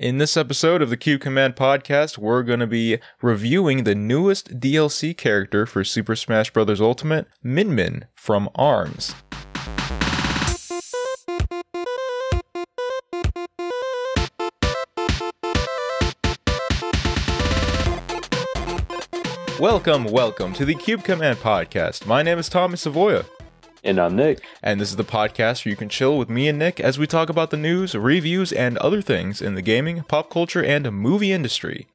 In this episode of the Cube Command podcast, we're going to be reviewing the newest DLC character for Super Smash Bros. Ultimate, Min Min from ARMS. Welcome, welcome to the Cube Command podcast. My name is Thomas Savoya. And I'm Nick. And this is the podcast where you can chill with me and Nick as we talk about the news, reviews, and other things in the gaming, pop culture, and movie industry.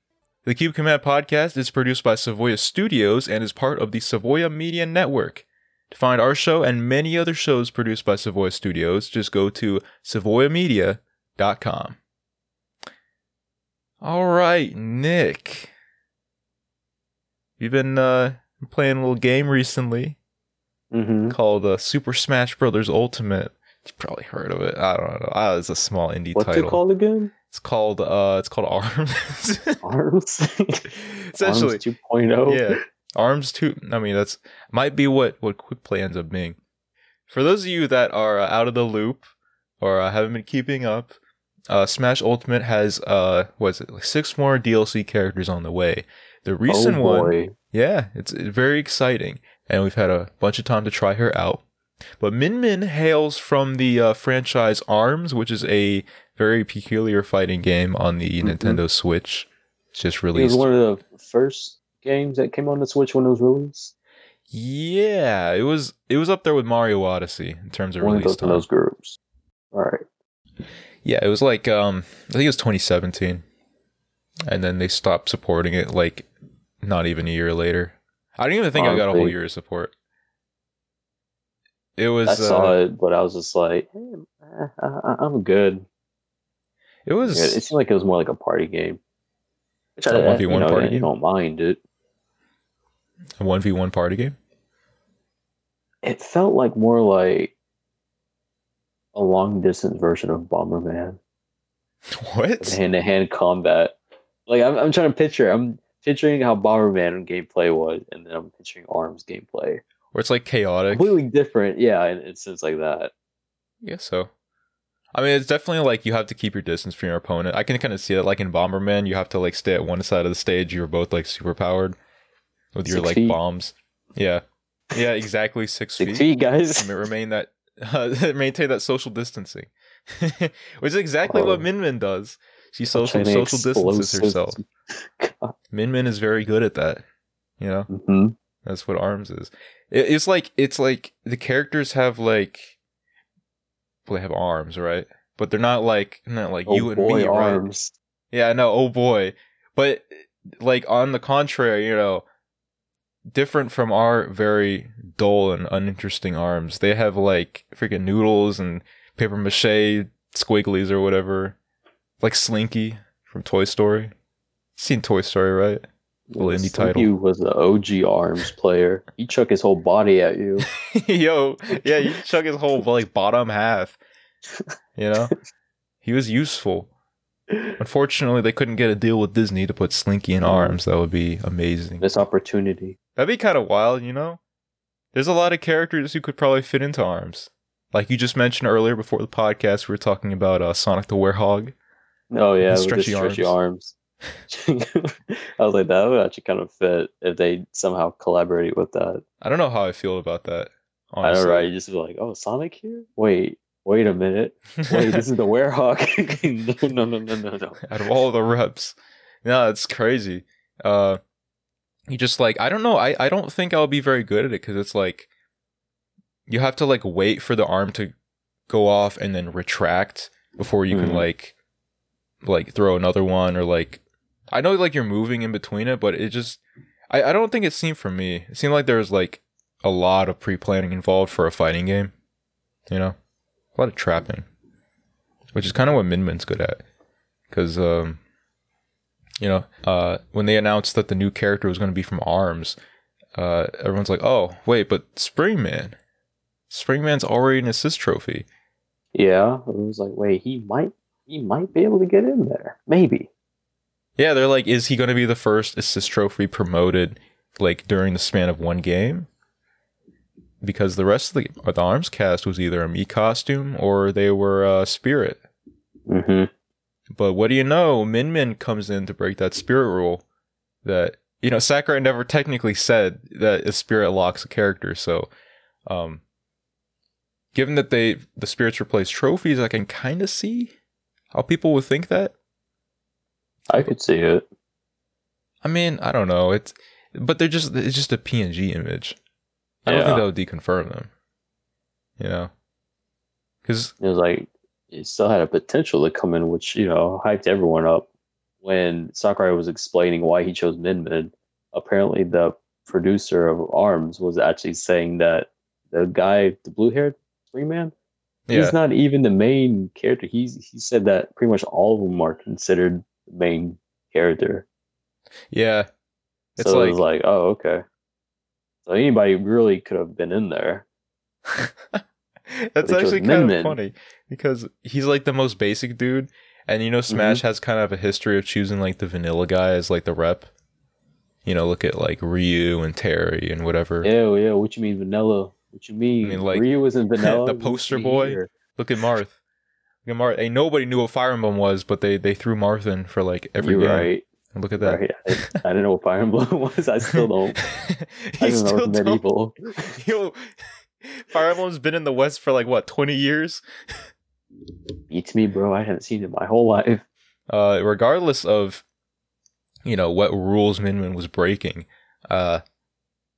The Cube Command podcast is produced by Savoya Studios and is part of the Savoya Media Network. To find our show and many other shows produced by Savoya Studios, just go to savoyamedia.com. All right, Nick. You've been uh, playing a little game recently Mm-hmm. called uh, Super Smash Brothers Ultimate. You've probably heard of it. I don't know. Ah, it's a small indie What's title. it called again? It's called uh, it's called Arms. Arms. Essentially, Arms 2.0. yeah. Arms two. I mean, that's might be what what Quick Play ends up being. For those of you that are uh, out of the loop or uh, haven't been keeping up, uh, Smash Ultimate has uh, was it like six more DLC characters on the way. The recent oh, one, yeah, it's very exciting, and we've had a bunch of time to try her out. But Min Min hails from the uh, franchise ARMS, which is a very peculiar fighting game on the Mhm. Nintendo Switch. It's just released. It was one of the first games that came on the Switch when it was released. Yeah, it was it was up there with Mario Odyssey in terms of One of release those, time. those groups. All right. Yeah, it was like um I think it was 2017. And then they stopped supporting it like not even a year later. I don't even think I got a whole year of support. It was I saw uh, it, but I was just like, eh, eh, I, I'm good. it was it seemed like it was more like a party game. Which A I, 1v1 you know, party game? don't mind it. a 1v1 party game. It felt like more like a long distance version of Bomberman. What? hand to hand combat. Like I'm, I'm trying to picture. I'm picturing how Bomberman gameplay was, and then I'm picturing Arms gameplay. Where it's like chaotic. Completely different, yeah, in, in sense like that. Guess so. I mean, it's definitely like you have to keep your distance from your opponent. I can kind of see that, Like in Bomberman, you have to like stay at one side of the stage. You're both like super powered with your Six like feet. bombs. Yeah, yeah, exactly six, Six feet. feet, guys. Ma- Remain that, uh, maintain that social distancing, which is exactly Oh. what Min Min does. She social social distances herself. Min Min is very good at that. You know, Mhm. that's what Arms is. It, it's like it's like the characters have like, well, they have arms, right? But they're not like not like Oh you and boy, me, right? Arms. Yeah, no, oh boy. But like on the contrary, you know, different from our very dull and uninteresting arms, they have like freaking noodles and paper mache squigglies or whatever. Like Slinky from Toy Story. Seen Toy Story, right? Little indie title. You was the OG Arms player. He chuck his whole body at you. Yo, yeah, you chuck his whole like bottom half. You know? He was useful. Unfortunately, they couldn't get a deal with Disney to put Slinky in arms. That would be amazing. This opportunity. That'd be kind of wild, you know? There's a lot of characters who could probably fit into arms. Like you just mentioned earlier before the podcast, we were talking about uh, Sonic the Werehog. Oh yeah, Stretchy stretchy arms. I was like, that would actually kind of fit if they somehow collaborate with that. I don't know how I feel about that. I Honestly. know, right? You just be like, oh, Sonic here? Wait, wait a minute. Wait, this is the Werehog. no, no, no, no, no. out of all the reps. No, it's crazy. Uh, you just like I don't know. I I don't think I'll be very good at it because it's like you have to like wait for the arm to go off and then retract before you can Mhm. like like throw another one or like I know like you're moving in between it, but it just I I don't think it seemed for me. It seemed like there was like a lot of pre planning involved for a fighting game. You know, a lot of trapping, which is kind of what Min Min's good at because um you know uh when they announced that the new character was going to be from arms uh everyone's like oh wait but Spring Man springman's already an assist trophy Yeah, it was like, wait, he might, he might be able to get in there, maybe. Yeah they're like is he going to be the first assist trophy promoted like during the span of one game because the rest of the, the arms cast was either a Mii costume or they were uh spirit Mm-hmm. But what do you know? Min Min comes in to break that spirit rule that you know Sakurai never technically said that a spirit locks a character. So, um, given that they the spirits replace trophies, I can kind of see how people would think that. I could see it. I mean, I don't know. It's but they're just it's just a PNG image. I don't think that would deconfirm them. You know, because It was like it still had a potential to come in, which you know hyped everyone up. When Sakurai was explaining why he chose Min Min, apparently the producer of Arms was actually saying that the guy, the blue-haired Spring Man, yeah, he's not even the main character. He's he said that pretty much all of them are considered main character. yeah, it's so it was like, oh, okay. So anybody really could have been in there. that's actually kind of funny because he's like the most basic dude, and you know Smash Mm-hmm. has kind of a history of choosing like the vanilla guy as like the rep. You know, look at like Ryu and Terry and whatever. Yeah, yeah. What you mean vanilla? What you mean? I mean, like, Ryu was in vanilla. the poster boy? Look at Marth. Hey, nobody knew what Fire Emblem was, but they they threw Marth in for like every You're game. right. And Look at that. Right. I, I didn't know what Fire Emblem was. I still don't. I he didn't know still it was don't. medieval. Yo, Fire Emblem's been in the West for like what twenty years. Beats me, bro. I haven't seen it my whole life. Uh, regardless of you know what rules Min Min was breaking, uh,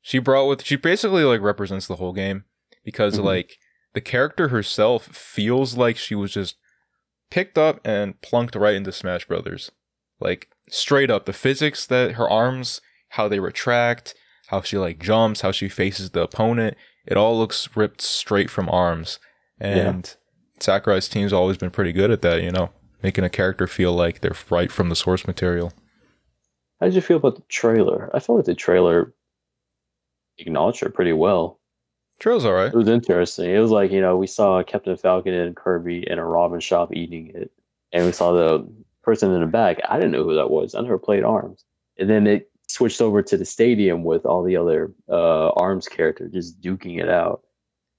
she brought with she basically like represents the whole game because Mhm. like the character herself feels like she was just picked up and plunked right into Smash Brothers, like straight up the physics that her arms, how they retract, how she like jumps, how she faces the opponent, it all looks ripped straight from arms, and Sakurai's team's always been pretty good at that, you know, making a character feel like they're right from the source material. How did you feel about the trailer? I felt like the trailer acknowledged her pretty well. Trail's all right. It was interesting. It was like, you know, we saw Captain Falcon and Kirby in a ramen shop eating it. And we saw the person in the back. I didn't know who that was. I never played ARMS. And then it switched over to the stadium with all the other uh, ARMS characters just duking it out.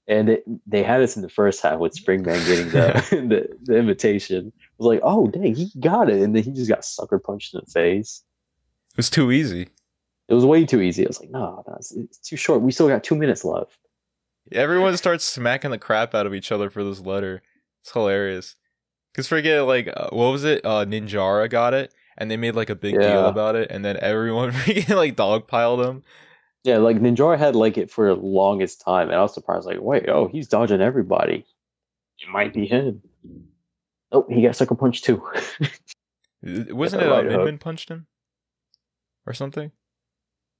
And it, they had us in the first half with Spring Man getting the, the, the invitation. It was like, oh, dang, he got it. And then he just got sucker punched in the face. It was too easy. It was way too easy. I was like, no, no it's, it's too short. We still got two minutes left. Everyone starts smacking the crap out of each other for this letter. It's hilarious. Cause forget like uh, what was it? Uh, Ninjara got it, and they made like a big deal about it, and then everyone freaking like dogpiled him. Yeah, like Ninjara had like it for the longest time, and I was surprised. Like, wait, oh, he's dodging everybody. It might be him. Oh, he got sucker punched too. Wasn't it uh, right hook. Min Min punched him or something?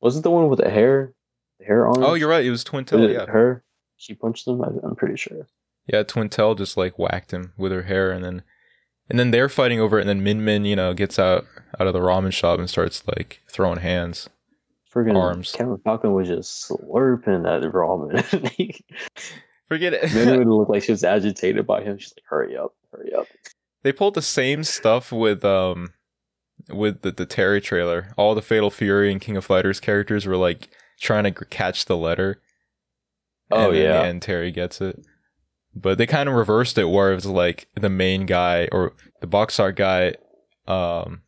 Was it the one with the hair? The hair on? Oh, you're right. It was Twintelle. Yeah, her. She punched him. I'm pretty sure. yeah. Twintelle just like whacked him with her hair, and then and then they're fighting over it, and then Min Min, you know, gets out out of the ramen shop and starts like throwing hands. Friggin' Arms. Captain Falcon was just slurping that ramen. Forget it. then it would look like she was agitated by him. She's like, "Hurry up, hurry up." they pulled the same stuff with um with the, the Terry trailer. All the Fatal Fury and King of Fighters characters were like trying to catch the letter. Oh, and yeah. and Terry gets it. But they kind of reversed it where it was like the main guy or the box art guy um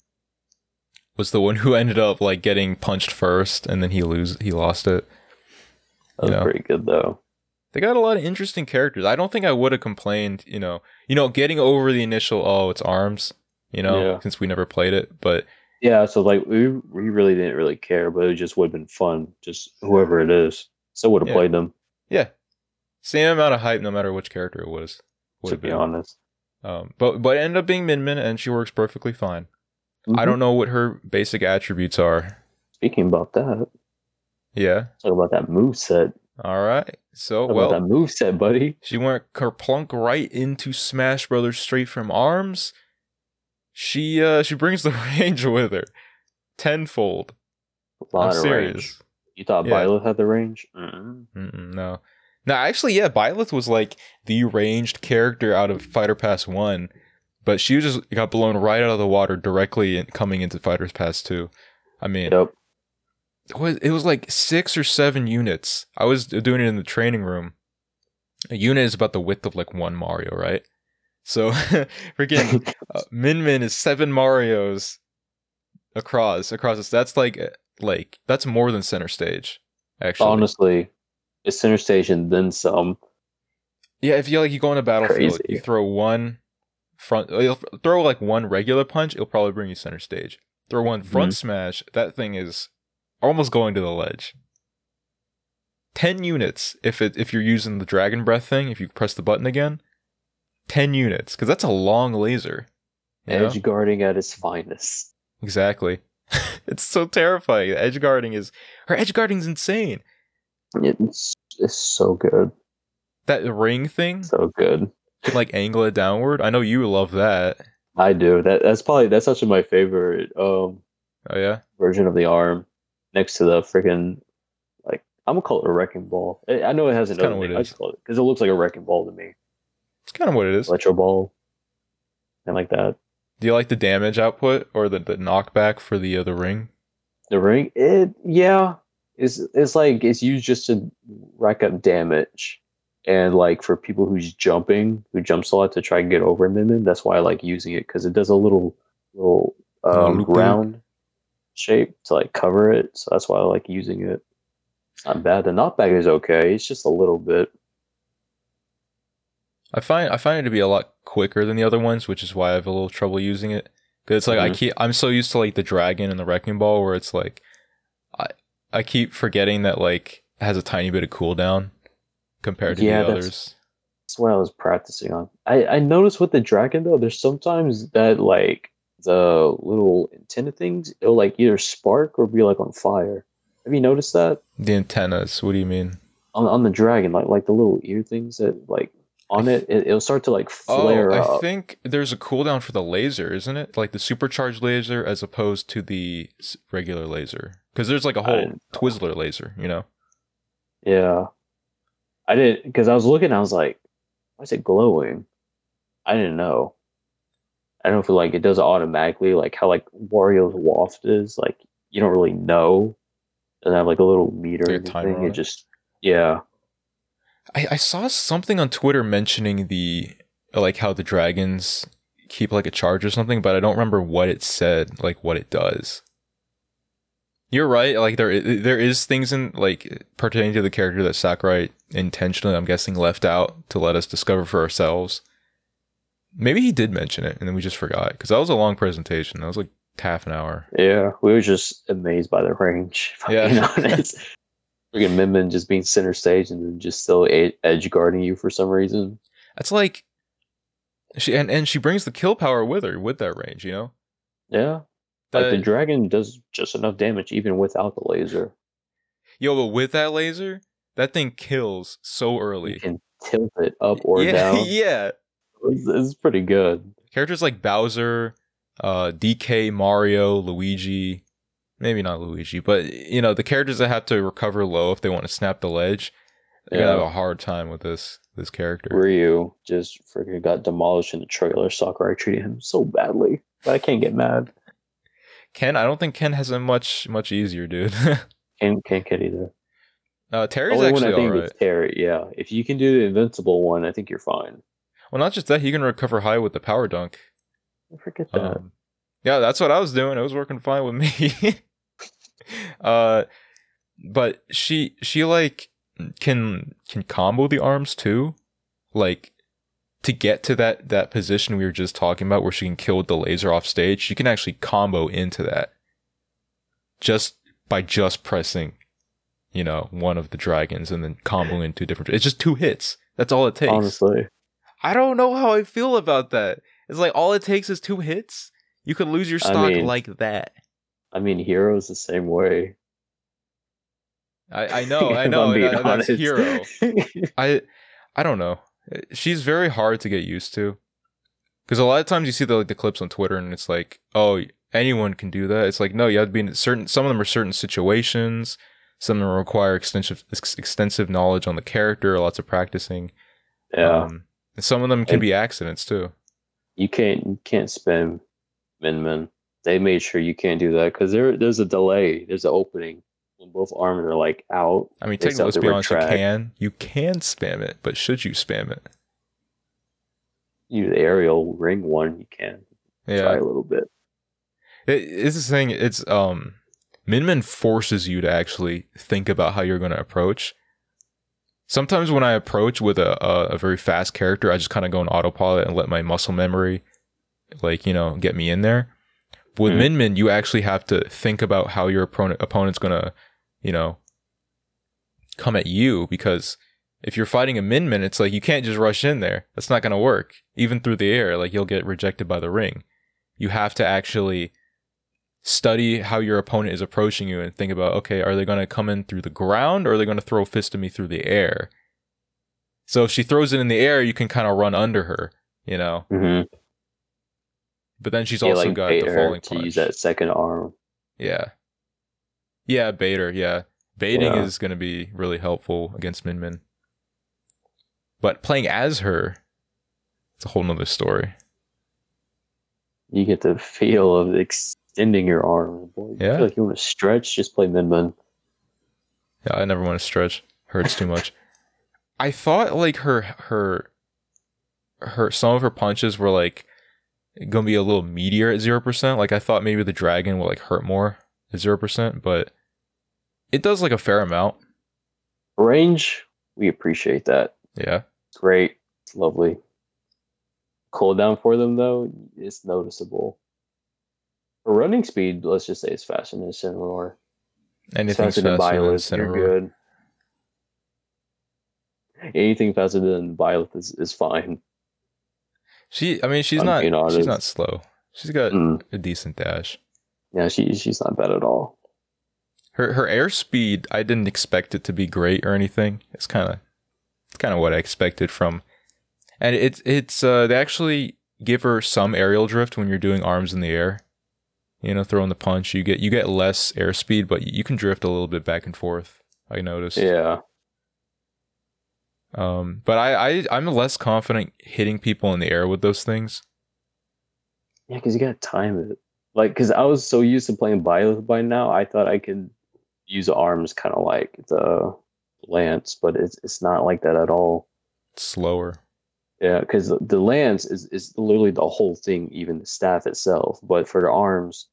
was the one who ended up like getting punched first and then he lose he lost it. That was Yeah. pretty good though. They got a lot of interesting characters. I don't think I would have complained, you know, you know, getting over the initial oh it's arms, you know, Yeah. since we never played it. But Yeah, so like we we really didn't really care, but it just would have been fun. Just whoever it is, still would have Yeah. played them. Yeah, same amount of hype no matter which character it was. To be been. honest, Um, but but it ended up being Min Min and she works perfectly fine. I Mhm. don't know what her basic attributes are. Speaking about that, Yeah. talk about that move set. All right. So Talk well, about that move set, buddy. she went kerplunk right into Smash Brothers straight from arms. She uh she brings the range with her, tenfold. A lot I'm of serious. range. You thought Yeah. Byleth had the range? Mm-mm. Mm-mm, no. No, actually, yeah, Byleth was like the ranged character out of Fighter Pass 1, but she just got blown right out of the water directly in, coming into Fighters Pass 2. I mean, Yep. it was, it was like six or seven units. I was doing it in the training room. A unit is about the width of like one Mario, right? So freaking uh, Min Min is seven Mario's across across this. That's like uh, like that's more than center stage. Actually, Honestly, it's center stage and then some. yeah. If you like, you go on a battlefield, Crazy. you throw one front, uh, you'll throw like one regular punch, it'll probably bring you center stage. Throw one front mm-hmm. smash, that thing is almost going to the ledge. Ten units if it if you're using the dragon breath thing. If you press the button again, ten units because that's a long laser. you know? Edge guarding at its finest. Exactly. it's so terrifying. Edge guarding is her edge guarding's insane. It's it's so good, That ring thing so good. can like angle it downward. I know you love that. I do that. That's probably that's actually my favorite um Oh yeah. version of the arm, next to the freaking like I'm gonna call it a wrecking ball. I know it has another name. I just call it because it looks like a wrecking ball to me, It's kind of what it is. electro ball, and like that. Do you like the damage output or the, the knockback for the uh, the ring? The ring, it yeah, it's it's like it's used just to rack up damage, and like for people who's jumping, who jumps a lot to try and get over Min Min, that's why I like using it because it does a little little um, round shape to like cover it. So that's why I like using it. It's not bad. The knockback is okay. It's just a little bit. I find I find it to be a lot quicker than the other ones, which is why I have a little trouble using it. Cause it's like I Mhm. keep I'm so used to like the dragon and the wrecking ball where it's like I I keep forgetting that like it has a tiny bit of cooldown compared to Yeah, the that's- others. That's what I was practicing on. I I noticed with the dragon though, there's sometimes that like the little antenna things, it'll like either spark or be like on fire. Have you noticed that The antennas. What do you mean? on on the dragon? Like like the little ear things that like on it, it it'll start to like flare oh, I up. think there's a cooldown for the laser, isn't it? Like the supercharged laser as opposed to the regular laser. Because there's like a whole Twizzler laser, you know? Yeah. I didn't because I was looking, I was like, why is it glowing? I didn't know. I don't know if it, like it does it automatically, like how like Wario's waft is, like you don't really know. Doesn't have like a little meter Like a or timer It it? just yeah. I, I saw something on Twitter mentioning the like how the dragons keep like a charge or something, but I don't remember what it said, like what it does. You're right. Like there, there is things in like pertaining to the character that Sakurai intentionally, I'm guessing, left out to let us discover for ourselves. Maybe he did mention it, and then we just forgot because that was a long presentation. That was like half an hour. Yeah. We were just amazed by the range. if I'm Yeah. Freaking Min Min just being center stage and then just still edge guarding you for some reason. That's like she and and she brings the kill power with her with that range. You know, Yeah. Like the dragon does just enough damage even without the laser. Yo, but with that laser, that thing kills so early. You can tilt it up or yeah, down. yeah. It's, it's pretty good. Characters like Bowser, uh, DK, Mario, Luigi, maybe not Luigi, but you know the characters that have to recover low if they want to snap the ledge, they're gonna have a hard time with this this character. Ryu just freaking got demolished in the trailer. Sakurai treated him so badly, but I can't get mad. Ken, I don't think Ken has a much much easier, dude. Can't can't get either. uh, Terry's only one actually I think. Terry. Yeah, if you can do the invincible one, I think you're fine. Well, not just that, he can recover high with the power dunk. Forget that. Um, yeah, that's what I was doing. It was working fine with me. uh, but she she like can can combo the arms too, like to get to that that position we were just talking about where she can kill with the laser off stage. She can actually combo into that just by just pressing, you know, one of the dragons and then combo into different. It's just two hits. That's all it takes. Honestly, I don't know how I feel about that. It's like all it takes is two hits. You could lose your I stock mean- like that. I mean, Hero's the same way. I, I know, I know. Being that- that's hero. I I don't know. She's very hard to get used to. Because a lot of times you see the like the clips on Twitter and it's like, oh, anyone can do that. It's like no, you have to be in certain. Some of them are certain situations. Some of them require extensive ex- extensive knowledge on the character, lots of practicing. yeah, Um, and some of them can And- be accidents too. you can't you can't spam Min Min. They made sure you can't do that because there there's a delay. There's an opening when both arms are like out. I mean, technically, let's be honest. You can, you can spam it, but should you spam it? use aerial ring one, you can try a little bit. it, it's the thing. It's um, Min Min forces you to actually think about how you're going to approach. Sometimes when I approach with a a, a very fast character, I just kind of go in autopilot and let my muscle memory, like you know, get me in there. With Mhm. Min Min, you actually have to think about how your opponent opponent's gonna, you know, come at you because if you're fighting a Min Min, it's like you can't just rush in there. That's not gonna work. Even through the air, like you'll get rejected by the ring. You have to actually study how your opponent is approaching you and think about, okay, are they gonna come in through the ground or are they gonna throw a fist at me through the air? So if she throws it in the air, you can kind of run under her, you know. hmm But then she's Yeah, also like got the falling to punch. use that second arm. Yeah. Yeah, baiter, yeah. Baiting Yeah. is going to be really helpful against Min Min. But playing as her, it's a whole nother story. You get the feel of extending your arm. Boy, Yeah. You feel like you want to stretch, just play Min Min. Yeah, I never want to stretch. Hurts too much. I thought like her her her some of her punches were like gonna be a little meatier at zero percent. Like I thought maybe the dragon will like hurt more at zero percent, but it does like a fair amount. Range, we appreciate that. Yeah. Great. It's lovely. Cooldown for them though, it's noticeable. For running speed, let's just say it's faster than Incineroar. It's Anything's faster than faster than Byleth, you're good. Anything faster than Byleth is, is fine. She I mean she's I'm not being she's not slow. She's got Mm. a decent dash. Yeah, she she's not bad at all. Her her airspeed, I didn't expect it to be great or anything. It's kind of it's kind of what I expected from. And it's it's uh they actually give her some aerial drift when you're doing arms in the air. You know, throwing the punch, you get you get less airspeed, but you can drift a little bit back and forth. I noticed. Yeah. Um, but I, I I'm less confident hitting people in the air with those things. Yeah, because you gotta time it. Like, because I was so used to playing Byleth by now, I thought I could use arms kind of like the Lance, but it's it's not like that at all. It's slower. Yeah, because the Lance is is literally the whole thing, even the staff itself. But for the arms,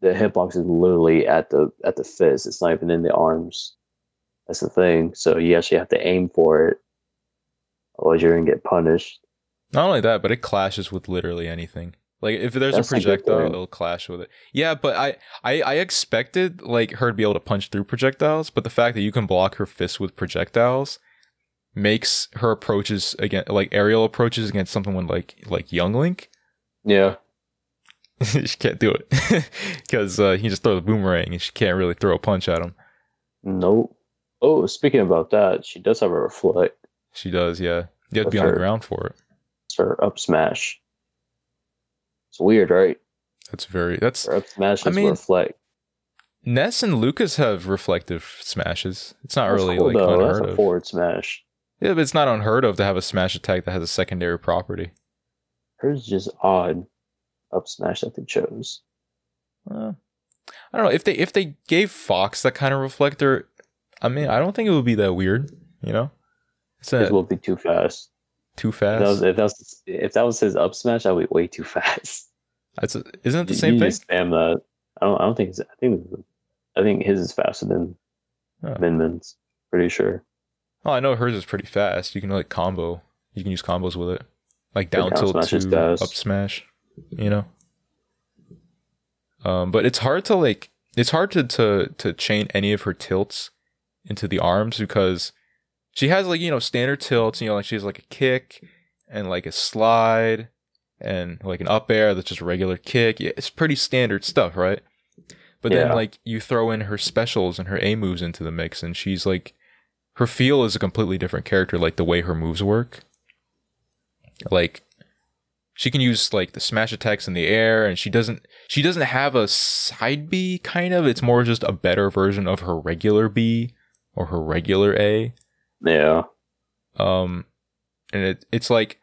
the hitbox is literally at the at the fist. It's not even in the arms. That's the thing. So you actually have to aim for it, otherwise you're gonna get punished. Not only that, but it clashes with literally anything. Like if there's That's a a projectile, thing. it'll clash with it. Yeah, but I, I I expected like her to be able to punch through projectiles, but the fact that you can block her fists with projectiles makes her approaches again like aerial approaches against something when like like Young Link. Yeah. she can't do it because uh, he just throw the boomerang and she can't really throw a punch at him. Nope. Oh, speaking about that, she does have a reflect. She does, yeah. You have to be on the ground for it. It's her up smash. It's weird, right? That's very. That's Her up smash I mean, reflect. Ness and Lucas have reflective smashes. It's not That's really cool, like though. unheard That's a of. forward smash. Yeah, but it's not unheard of to have a smash attack that has a secondary property. Hers is just odd. Up smash that they chose. Uh, I don't know if they if they gave Fox that kind of reflector. I mean, I don't think it would be that weird. You know, it's It a, will be too fast. too If that, was, fast. if that was if that was his up smash, that would be way too fast. That's a, isn't it the You- same you thing? Spam that. I don't. I don't think. I think. I think his is faster than Oh. Min Min's. Pretty sure. Oh, I know hers is pretty fast. You can like combo. You can use combos with it, like down tilt to fast. up smash. You know. Um, but it's hard to like. It's hard to to to chain any of her tilts into the arms because she has like you know standard tilts. You know, like she has like a kick and like a slide and like an up air that's just regular kick. It's pretty standard stuff, right? But then like you throw in her specials and her A moves into the mix, and she's like her feel is a completely different character, like the way her moves work. Like she can use like the smash attacks in the air, and she doesn't she doesn't have a side B kind of. It's more just a better version of her regular B or her regular A. Yeah. Um, and it it's like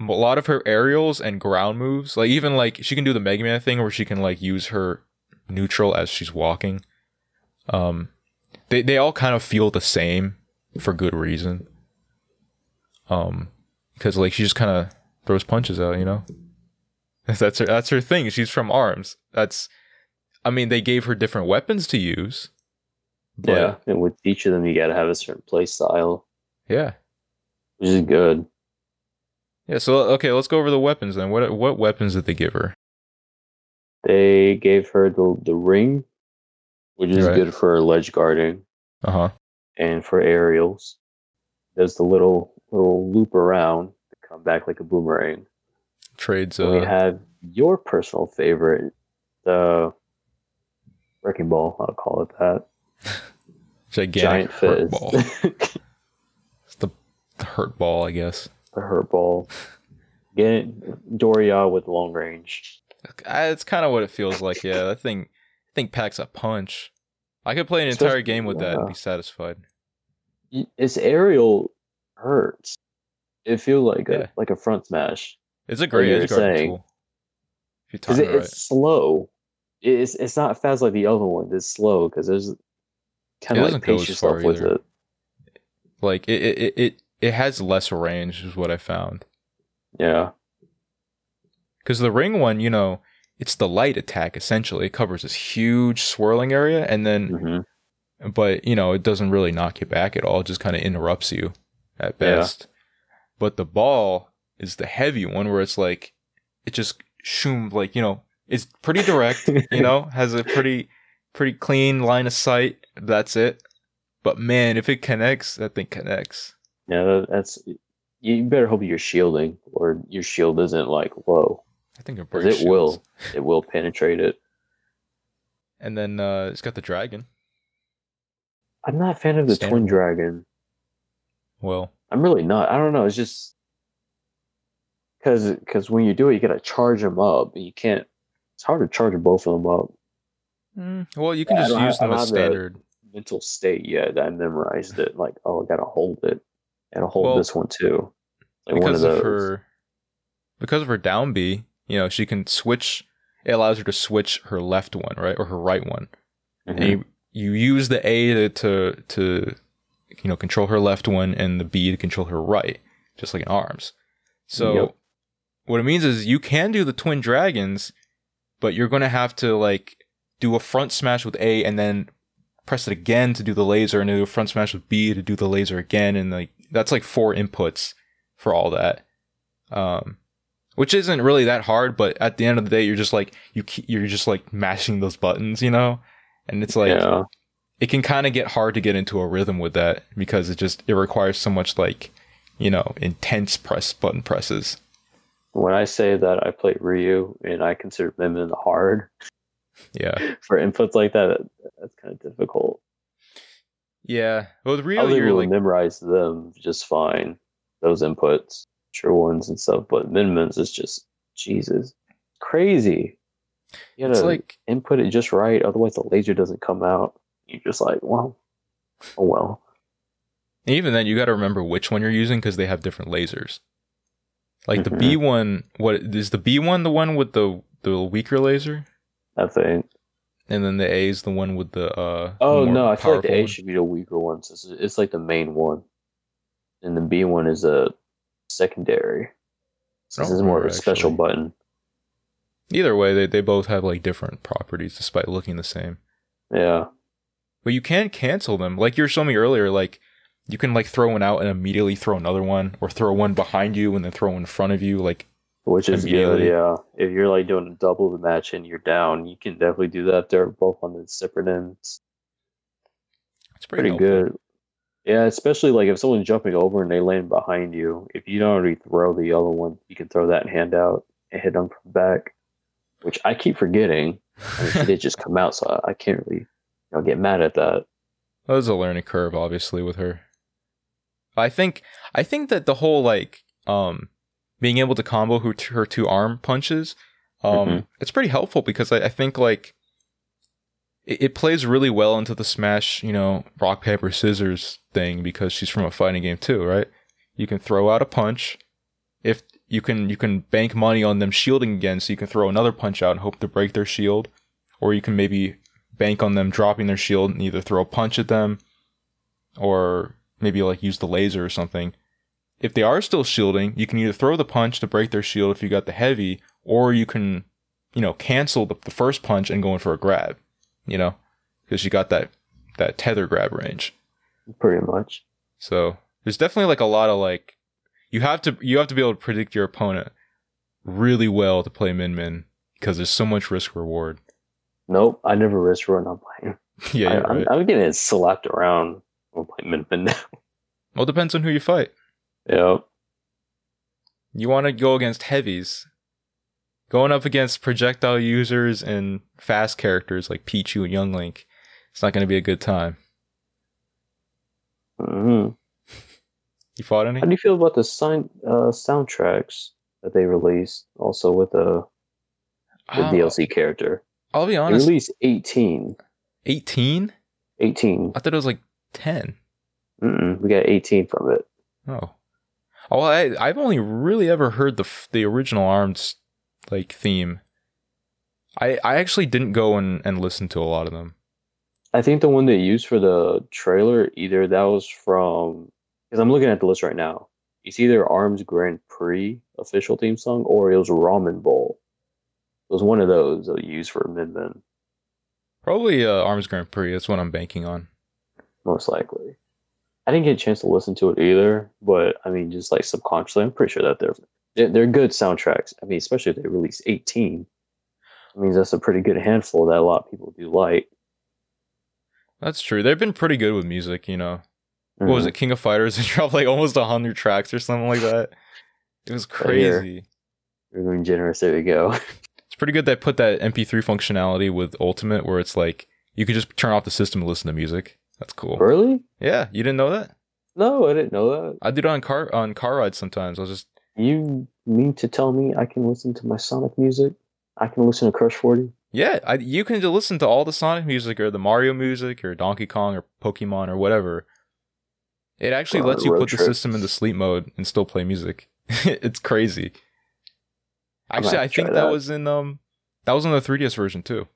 a lot of her aerials and ground moves. Like even like she can do the Mega Man thing where she can like use her neutral as she's walking. Um, they they all kind of feel the same for good reason. Um, because like she just kind of throws punches out, you know. That's her. That's her thing. She's from Arms. That's. I mean, they gave her different weapons to use. But yeah, and with each of them, you got to have a certain play style, yeah, which is good. yeah. So okay, let's go over the weapons then. What what weapons did they give her? They gave her the the ring, which is Right. good for ledge guarding Uh huh. and for aerials. There's the little little loop around to come back like a boomerang. Trades. And we Uh, have your personal favorite, the wrecking ball. I'll call it that. Gigantic Giant hurt fizz. ball. It's the, the hurt ball, I guess. the hurt ball. Get Doria with long range. It's kind of what it feels like. Yeah, that thing. I think packs a punch. I could play an entire game with that and be satisfied. Its aerial hurts. It feels like Yeah. a like a front smash. It's a great were edge saying. tool. If you time Because it it, right. it's slow. It's it's not fast like the other one. It's slow because there's kind It of like pace yourself with either. it. Like it, it, it, it, has less range, is what I found. Yeah, Because the ring one, you know, it's the light attack essentially. It covers this huge swirling area, and then, hmm but you know, it doesn't really knock you back at all. It just kind of interrupts you at Yeah. best. But the ball is the heavy one, where it's like, it just shoom, like you know, it's pretty direct. you know, has a pretty, pretty clean line of sight. That's it. But man, if it connects, that thing connects. yeah. That's you better hope you're shielding or your shield isn't like low I think it because breaks. it will it will penetrate it. And then uh, it's got the dragon. I'm not a fan of the Standard twin dragon. Well, I'm really not. I don't know. It's just because because when you do it, you gotta charge them up. You can't. It's hard to charge both of them up. mm, well, you can Yeah, just use have- them as don't the- standard. Mental state yet. I memorized it. Like, oh, I gotta hold it. Gotta hold Well, this one too. Like one of because of her because of her down B, you know, she can switch it allows her to switch her left one, right? Or her right one. Mhm. And you, you use the A to, to to you know control her left one and the B to control her right, just like in arms. So Yep. what it means is you can do the twin dragons, but you're gonna have to like do a front smash with A and then press it again to do the laser and do a front smash with B to do the laser again and like that's like four inputs for all that. Um which isn't really that hard, but at the end of the day you're just like you you're just like mashing those buttons, you know? And it's like yeah, it can kind of get hard to get into a rhythm with that because it just it requires so much like you know intense press button presses when I say that I play Ryu and I consider Min Min hard yeah for inputs like that, that's kind of difficult. yeah well with I Ryu was you're like memorize them just fine. Those inputs, true ones and stuff, but Min Min's is just Jesus, crazy. You it's gotta like input it just right, otherwise the laser doesn't come out. You're just like, well, oh well. even then you got to remember which one you're using because they have different lasers like the Mhm. b one what is the b one the one with the the weaker laser I think. and then the a is the one with the uh Oh no, I feel like the A one? should be the weaker one. So it's, like the main one, and the B one is a secondary. So this is more of a remember, special actually. button. either way they, they both have like different properties despite looking the same Yeah, But you can cancel them. Like you were showing me earlier, like you can like throw one out and immediately throw another one, or throw one behind you and then throw one in front of you. Like which is good. Yeah, if you're like doing a double the match and you're down, you can definitely do that. They're both on the separate ends. it's pretty, Pretty, good. Yeah, especially like if someone's jumping over and they land behind you. If you don't already throw the other one, you can throw that hand out and hit them from the back. Which I keep forgetting. I mean, she did just come out, so I, I can't really you know, get mad at that. That was a learning curve, obviously, with her. I think I think that the whole like um being able to combo her, her two arm punches, um, Mhm. it's pretty helpful because I, I think like it, it plays really well into the smash, you know, rock paper scissors thing because she's from a fighting game too, right? You can throw out a punch. If you can, you can bank money on them shielding again, so you can throw another punch out and hope to break their shield, or you can maybe bank on them dropping their shield and either throw a punch at them, or maybe like use the laser or something. If they are still shielding, you can either throw the punch to break their shield if you got the heavy, or you can, you know, cancel the, the first punch and go in for a grab, you know, because you got that that tether grab range. Pretty much. So there's definitely like a lot of like you have to you have to be able to predict your opponent really well to play Min Min because there's so much risk reward. Nope, I never risk run on playing. yeah, I, I'm, right. I'm getting slapped around when playing Min Min now. Well, it depends on who you fight. Yep. You want to go against heavies. Going up against projectile users and fast characters like Pichu and Young Link, it's not going to be a good time. hmm You fought any? How do you feel about the sign uh, soundtracks that they released? Also with the, the Uh, DLC character, I'll be they honest. released 18. 18? 18. I thought it was like 10. Mm-mm, we got 18 from it. Oh. Oh, well, I, I've only really ever heard the the original Arms like theme. I I actually didn't go and, and listen to a lot of them. I think the one they used for the trailer, either that was from because I'm looking at the list right now. It's either Arms Grand Prix official theme song or it was Ramen Bowl. It was one of those that used for Min Min, Probably uh, Arms Grand Prix. That's what I'm banking on. most likely. I didn't get a chance to listen to it either, but I mean, just like subconsciously, I'm pretty sure that they're they're, they're good soundtracks. I mean, especially if they release 18. I mean, that's a pretty good handful that a lot of people do like. That's true. They've been pretty good with music, you know. What was Mhm. it? King of Fighters They dropped like almost 100 tracks or something like that. It was crazy. We're being generous. There we go. It's pretty good they put that MP3 functionality with Ultimate where it's like you can just turn off the system and listen to music. That's cool. really? Yeah, you didn't know that? No, I didn't know that. I do it on car on car rides sometimes. I'll just You mean to tell me I can listen to my Sonic music? I can listen to Crush 40? yeah, I, you can listen to all the Sonic music or the Mario music or Donkey Kong or Pokemon or whatever. It actually On lets you put the trips. system into sleep mode and still play music. it's crazy. Actually, I have to try think that, that. was in um that was in the 3DS version too.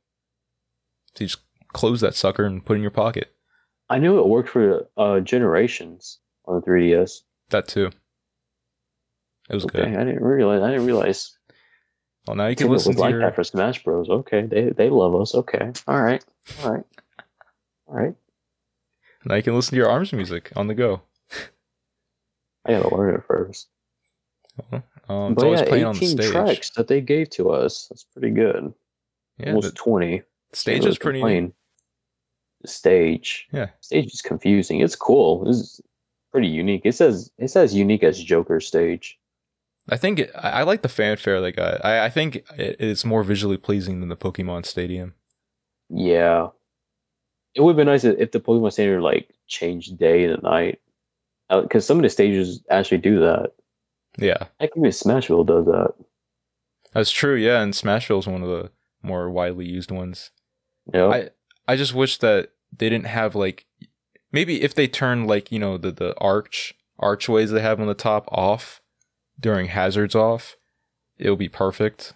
So you just close that sucker and put it in your pocket. I knew it worked for uh, Generations on the 3DS. That too. It was Okay, good. I didn't realize. I didn't realize. Well, now you can listen to like your that for Smash Bros. Okay, they they love us. Okay, all right, all right, all right. now you can listen to your arms music on the go. I gotta learn it first. Um, it's but always yeah, playing on the 18 stage. tracks that they gave to us. That's pretty good. Yeah, Almost 20. stage is pretty. complain. The stage. Yeah. Stage is confusing. It's cool. It's pretty unique. It says it says unique as Joker stage. I think it, I I like the fanfare they got. I, I think it, it's more visually pleasing than the Pokemon Stadium. Yeah. It would be nice if the Pokemon Stadium like changed day and night. Uh, because some of the stages actually do that. Yeah, Heck, even Smashville does that. that's true. Yeah, and Smashville is one of the more widely used ones. Yeah. I I just wish that they didn't have like maybe if they turn like you know the the arch archways they have on the top off during hazards off, it'll be perfect.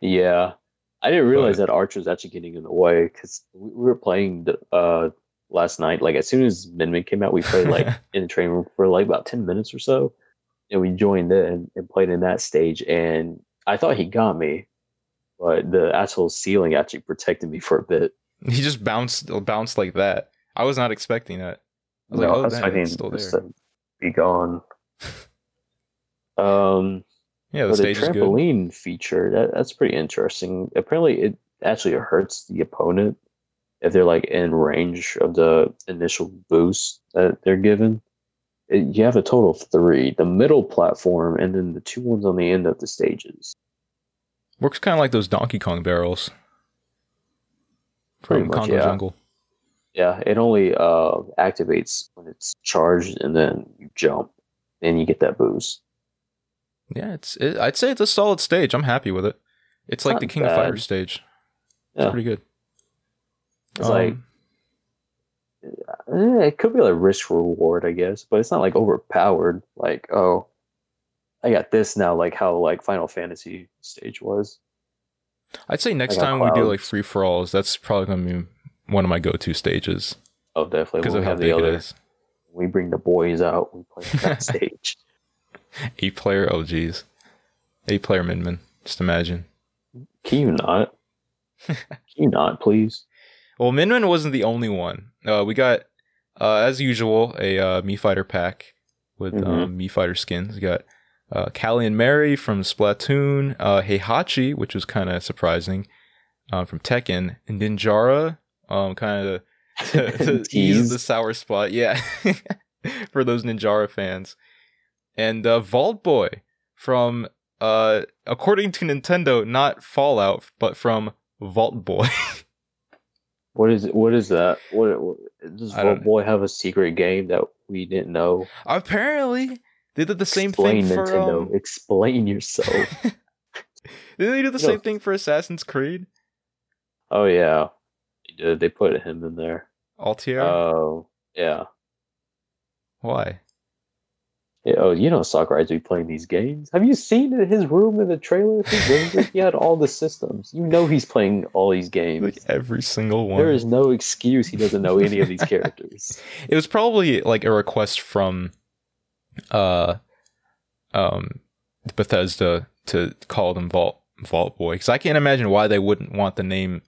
Yeah, I didn't realize But- that Arch was actually getting in the way because we we were playing the, uh last night. Like as soon as Min Min came out, we played like in the training room for like about ten minutes or so, and we joined in and played in that stage. And I thought he got me, but the asshole ceiling actually protected me for a bit. He just bounced bounced like that. I was not expecting that. I was No, like, oh, I was expecting still there. to be gone. um, Yeah, the the stage is good. trampoline feature that, that's pretty interesting. Apparently, it actually hurts the opponent if they're like in range of the initial boost that they're given. It, you have a total of three: the middle platform, and then the two ones on the end of the stages. Works kind of like those Donkey Kong barrels Pretty from much, Kongo yeah. Jungle. Yeah, it only uh, activates when it's charged, and then you jump, and you get that boost. Yeah, it's. It, I'd say it's a solid stage. I'm happy with it. It's like Not the King of bad. Fighters stage. It's pretty good. It's like Um, Eh, it could be like risk reward, I guess, but it's not like overpowered. Like, oh, I got this now, like how like Final Fantasy stage was. I'd say next time we do like free for alls, that's probably gonna be one of my go-to stages Oh, definitely. because When of we how big it other, is. we bring the boys out. We play that stage. Eight player. Oh geez. Eight player Min Min. Just imagine. Can you not? Can you not, please? Well, Min Min wasn't the only one. Uh, we got, uh, as usual, a uh, Mii Fighter pack with Mhm. um, Mii Fighter skins. We got uh, Callie and Marie from Splatoon, uh, Heihachi, which was kind of surprising, uh, from Tekken, and Ninjara, um, kind of to, to ease the sour spot. Yeah, for those Ninjara fans, and uh, Vault Boy from, uh, according to Nintendo, not Fallout, but from Vault Boy. What is what is that? What, what does Vault Boy have a secret game that we didn't know? Apparently, they did the same Explain thing for. Nintendo. Um, Explain yourself. did they do the same thing for Assassin's Creed? oh yeah, they did. They put him in there. Altair? Oh yeah. Why? Yeah, Oh, you know Sakurai's be playing these games. Have you seen his room in the trailer? He, he had all the systems. You know he's playing all these games. Like every single one. There is no excuse he doesn't know any of these characters. It was probably like a request from, uh, um, Bethesda to call them Vault Vault Boy because I can't imagine why they wouldn't want the name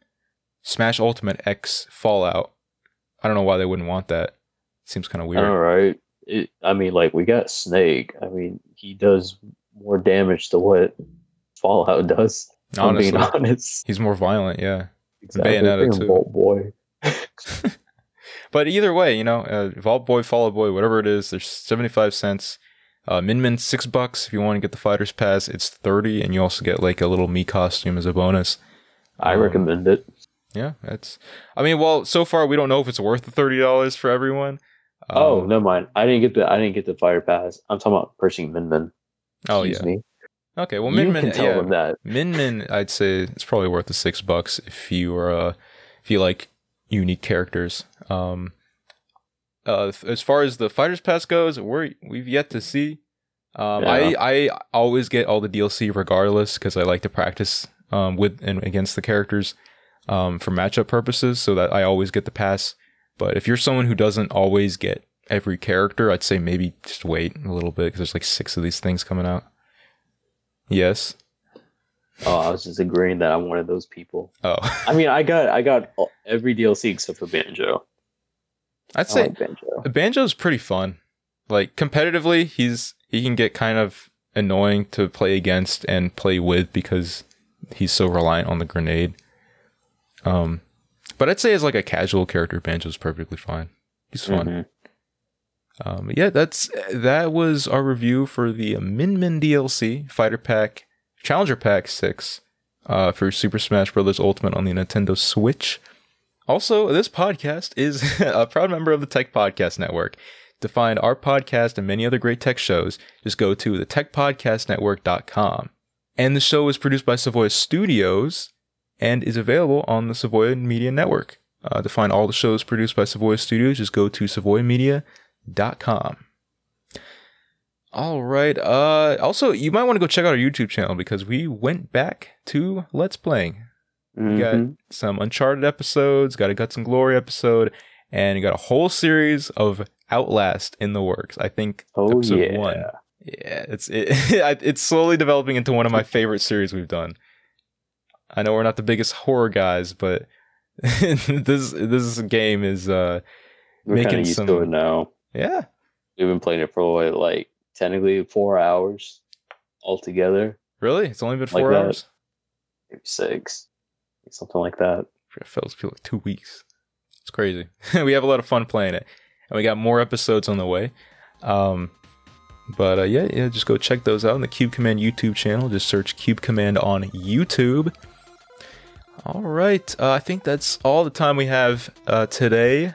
Smash Ultimate X Fallout. I don't know why they wouldn't want that. Seems kind of weird. All right. It, I mean, like we got Snake. I mean, he does more damage to what Fallout does. Honestly, being honest. he's more violent. Yeah. Exactly. Bayonetta, too. Vault Boy. But either way, you know, uh, Vault Boy, Fallout Boy, whatever it is, there's 75 cents. Uh, Min Min, six bucks if you want to get the Fighter's Pass. It's 30, and you also get like a little Mii costume as a bonus. I Um, recommend it. Yeah, that's. I mean, well, so far we don't know if it's worth the $30 for everyone. oh, Um, never mind. I didn't get the I didn't get the fire pass. I'm talking about purchasing Min Min. Oh, Excuse yeah. me. Okay, well, you Min Min, can tell yeah. them that. Min Min, I'd say it's probably worth the six bucks if you are uh, if you like unique characters. Um, uh, as far as the fighters pass goes, we're we've yet to see. Um, I I always get all the DLC regardless because I like to practice um with and against the characters um for matchup purposes, so that I always get the pass. But if you're someone who doesn't always get every character, I'd say maybe just wait a little bit because there's like six of these things coming out. Yes. Oh, I was just agreeing that I'm one of those people. Oh, I mean, I got I got every DLC except for Banjo. I'd I say like Banjo. Banjo's pretty fun. Like competitively, he's he can get kind of annoying to play against and play with because he's so reliant on the grenade. Um, but I'd say as like a casual character, Banjo's perfectly fine. He's fun. Mhm. Um, yeah, that's that was our review for the Min Min DLC Fighter Pack Challenger Pack Six uh, for Super Smash Bros. Ultimate on the Nintendo Switch. Also, this podcast is a proud member of the Tech Podcast Network. To find our podcast and many other great tech shows, just go to the techpodcastnetwork.com. And the show is produced by Savoy Studios and is available on the Savoy Media Network. Uh, to find all the shows produced by Savoy Studios, just go to savoymedia.com. All right. Uh, also, you might want to go check out our YouTube channel because we went back to Let's Playing. We got Mhm. some Uncharted episodes, got a Guts and Glory episode, and got a whole series of Outlast in the works. I think Oh episode yeah. one. Yeah, it's it, it's slowly developing into one of my favorite series we've done. I know we're not the biggest horror guys, but this this game is uh We're making kind of used some- it now. yeah We've been playing it for like technically four hours altogether, really it's only been Like four that. hours. maybe six, something like that. It feels feel like two weeks. It's crazy. we have a lot of fun playing it, and we got more episodes on the way. Um, but uh, yeah, yeah, just go check those out on the Cube Command YouTube channel. Just search Cube Command on YouTube. All right, uh, I think that's all the time we have uh, today.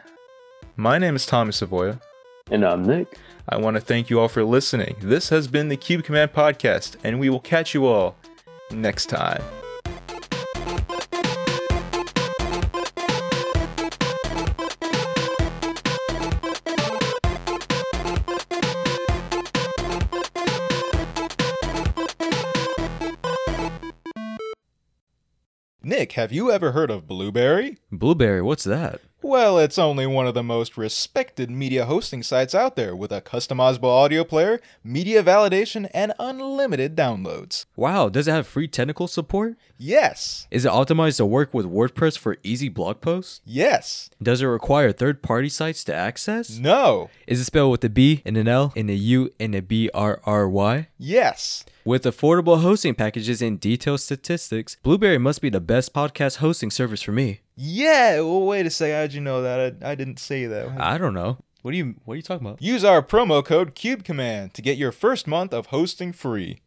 My name is Tommy Savoya. And I'm Nick. I want to thank you all for listening. This has been the Cube Command podcast, and we will catch you all next time. Nick, have you ever heard of Blubrry? Blubrry, what's that? Well, it's only one of the most respected media hosting sites out there with a customizable audio player, media validation, and unlimited downloads. Wow, does it have free technical support? Yes. Is it optimized to work with WordPress for easy blog posts? Yes. Does it require third party sites to access? No. Is it spelled with a B and an L and a U and a B R R Y? Yes. With affordable hosting packages and detailed statistics, Blubrry must be the best podcast hosting service for me. Yeah. Well, wait a second. How'd you know that? I, I didn't say that. I don't know. What are you what are you talking about? Use our promo code CubeCommand to get your first month of hosting free.